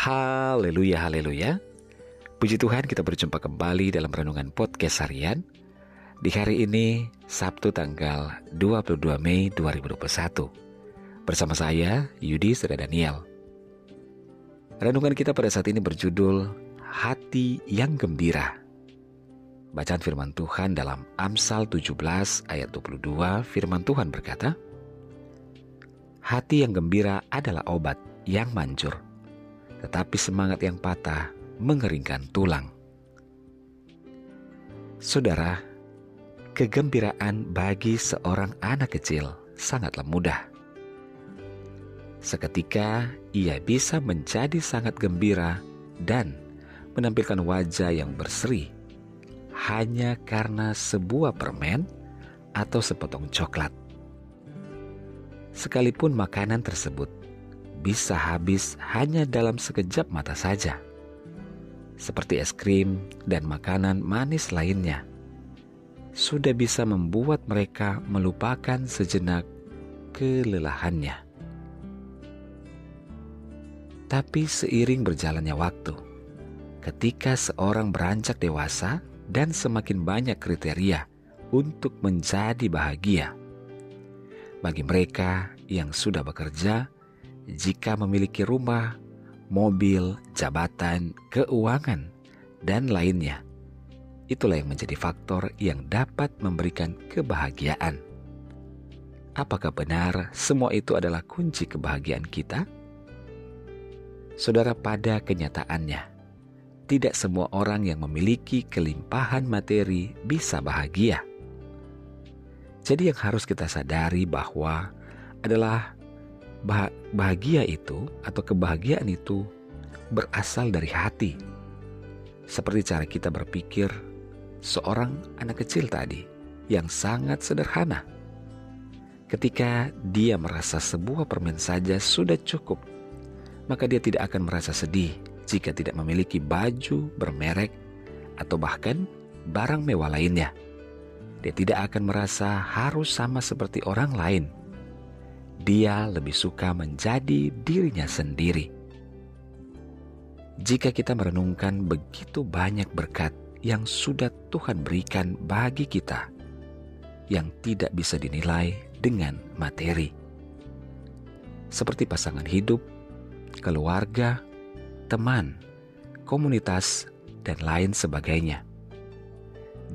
Haleluya, haleluya. Puji Tuhan kita berjumpa kembali dalam Renungan Podcast Harian. Di hari ini, Sabtu tanggal 22 Mei 2021. Bersama saya, Yudi Sera Daniel. Renungan kita pada saat ini berjudul Hati yang Gembira. Bacaan firman Tuhan dalam Amsal 17 ayat 22, firman Tuhan berkata, Hati yang gembira adalah obat yang manjur tetapi semangat yang patah mengeringkan tulang. Saudara, kegembiraan bagi seorang anak kecil sangatlah mudah. Seketika ia bisa menjadi sangat gembira dan menampilkan wajah yang berseri hanya karena sebuah permen atau sepotong coklat. Sekalipun makanan tersebut bisa habis hanya dalam sekejap mata saja. Seperti es krim dan makanan manis lainnya, sudah bisa membuat mereka melupakan sejenak kelelahannya. Tapi seiring berjalannya waktu, ketika seorang beranjak dewasa dan semakin banyak kriteria untuk menjadi bahagia, bagi mereka yang sudah bekerja, jika memiliki rumah, mobil, jabatan, keuangan, dan lainnya. Itulah yang menjadi faktor yang dapat memberikan kebahagiaan. Apakah benar semua itu adalah kunci kebahagiaan kita? Saudara, pada kenyataannya, tidak semua orang yang memiliki kelimpahan materi bisa bahagia. Jadi, yang harus kita sadari bahwa adalah bahagia itu atau kebahagiaan itu berasal dari hati. Seperti cara kita berpikir seorang anak kecil tadi yang sangat sederhana. Ketika dia merasa sebuah permen saja sudah cukup, maka dia tidak akan merasa sedih jika tidak memiliki baju bermerek atau bahkan barang mewah lainnya. Dia tidak akan merasa harus sama seperti orang lain dia lebih suka menjadi dirinya sendiri. Jika kita merenungkan begitu banyak berkat yang sudah Tuhan berikan bagi kita, yang tidak bisa dinilai dengan materi, seperti pasangan hidup, keluarga, teman, komunitas, dan lain sebagainya.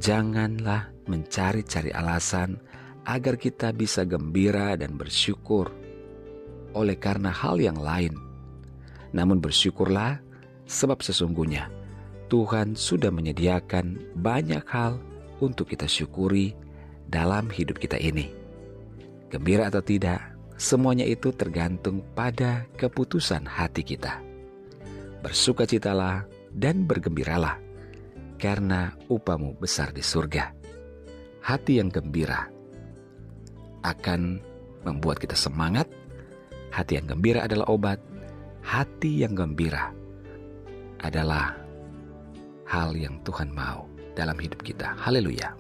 Janganlah mencari-cari alasan agar kita bisa gembira dan bersyukur oleh karena hal yang lain. Namun bersyukurlah sebab sesungguhnya Tuhan sudah menyediakan banyak hal untuk kita syukuri dalam hidup kita ini. Gembira atau tidak, semuanya itu tergantung pada keputusan hati kita. Bersukacitalah dan bergembiralah, karena upamu besar di surga. Hati yang gembira akan membuat kita semangat. Hati yang gembira adalah obat. Hati yang gembira adalah hal yang Tuhan mau dalam hidup kita. Haleluya.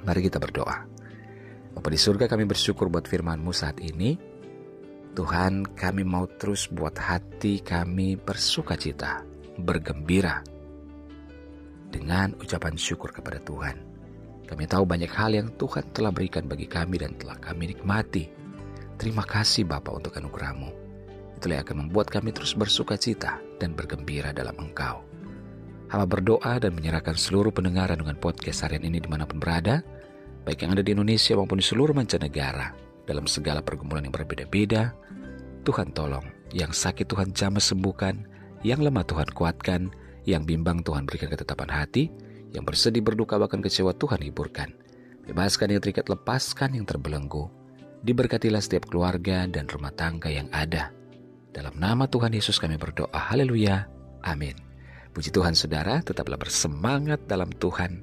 Mari kita berdoa. Bapak di surga kami bersyukur buat firman-Mu saat ini. Tuhan kami mau terus buat hati kami bersuka cita, bergembira dengan ucapan syukur kepada Tuhan. Kami tahu banyak hal yang Tuhan telah berikan bagi kami dan telah kami nikmati. Terima kasih Bapa untuk anugerahmu. Itulah yang akan membuat kami terus bersuka cita dan bergembira dalam Engkau. Hamba berdoa dan menyerahkan seluruh pendengaran dengan podcast harian ini di mana pun berada, baik yang ada di Indonesia maupun di seluruh mancanegara, dalam segala pergumulan yang berbeda-beda, Tuhan tolong, yang sakit Tuhan jamah sembuhkan, yang lemah Tuhan kuatkan, yang bimbang Tuhan berikan ketetapan hati, yang bersedih berduka bahkan kecewa Tuhan hiburkan. Bebaskan yang terikat, lepaskan yang terbelenggu. Diberkatilah setiap keluarga dan rumah tangga yang ada. Dalam nama Tuhan Yesus kami berdoa. Haleluya. Amin. Puji Tuhan saudara, tetaplah bersemangat dalam Tuhan.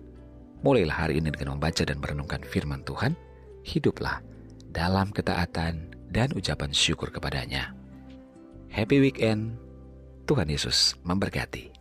Mulailah hari ini dengan membaca dan merenungkan firman Tuhan. Hiduplah dalam ketaatan dan ucapan syukur kepadanya. Happy weekend. Tuhan Yesus memberkati.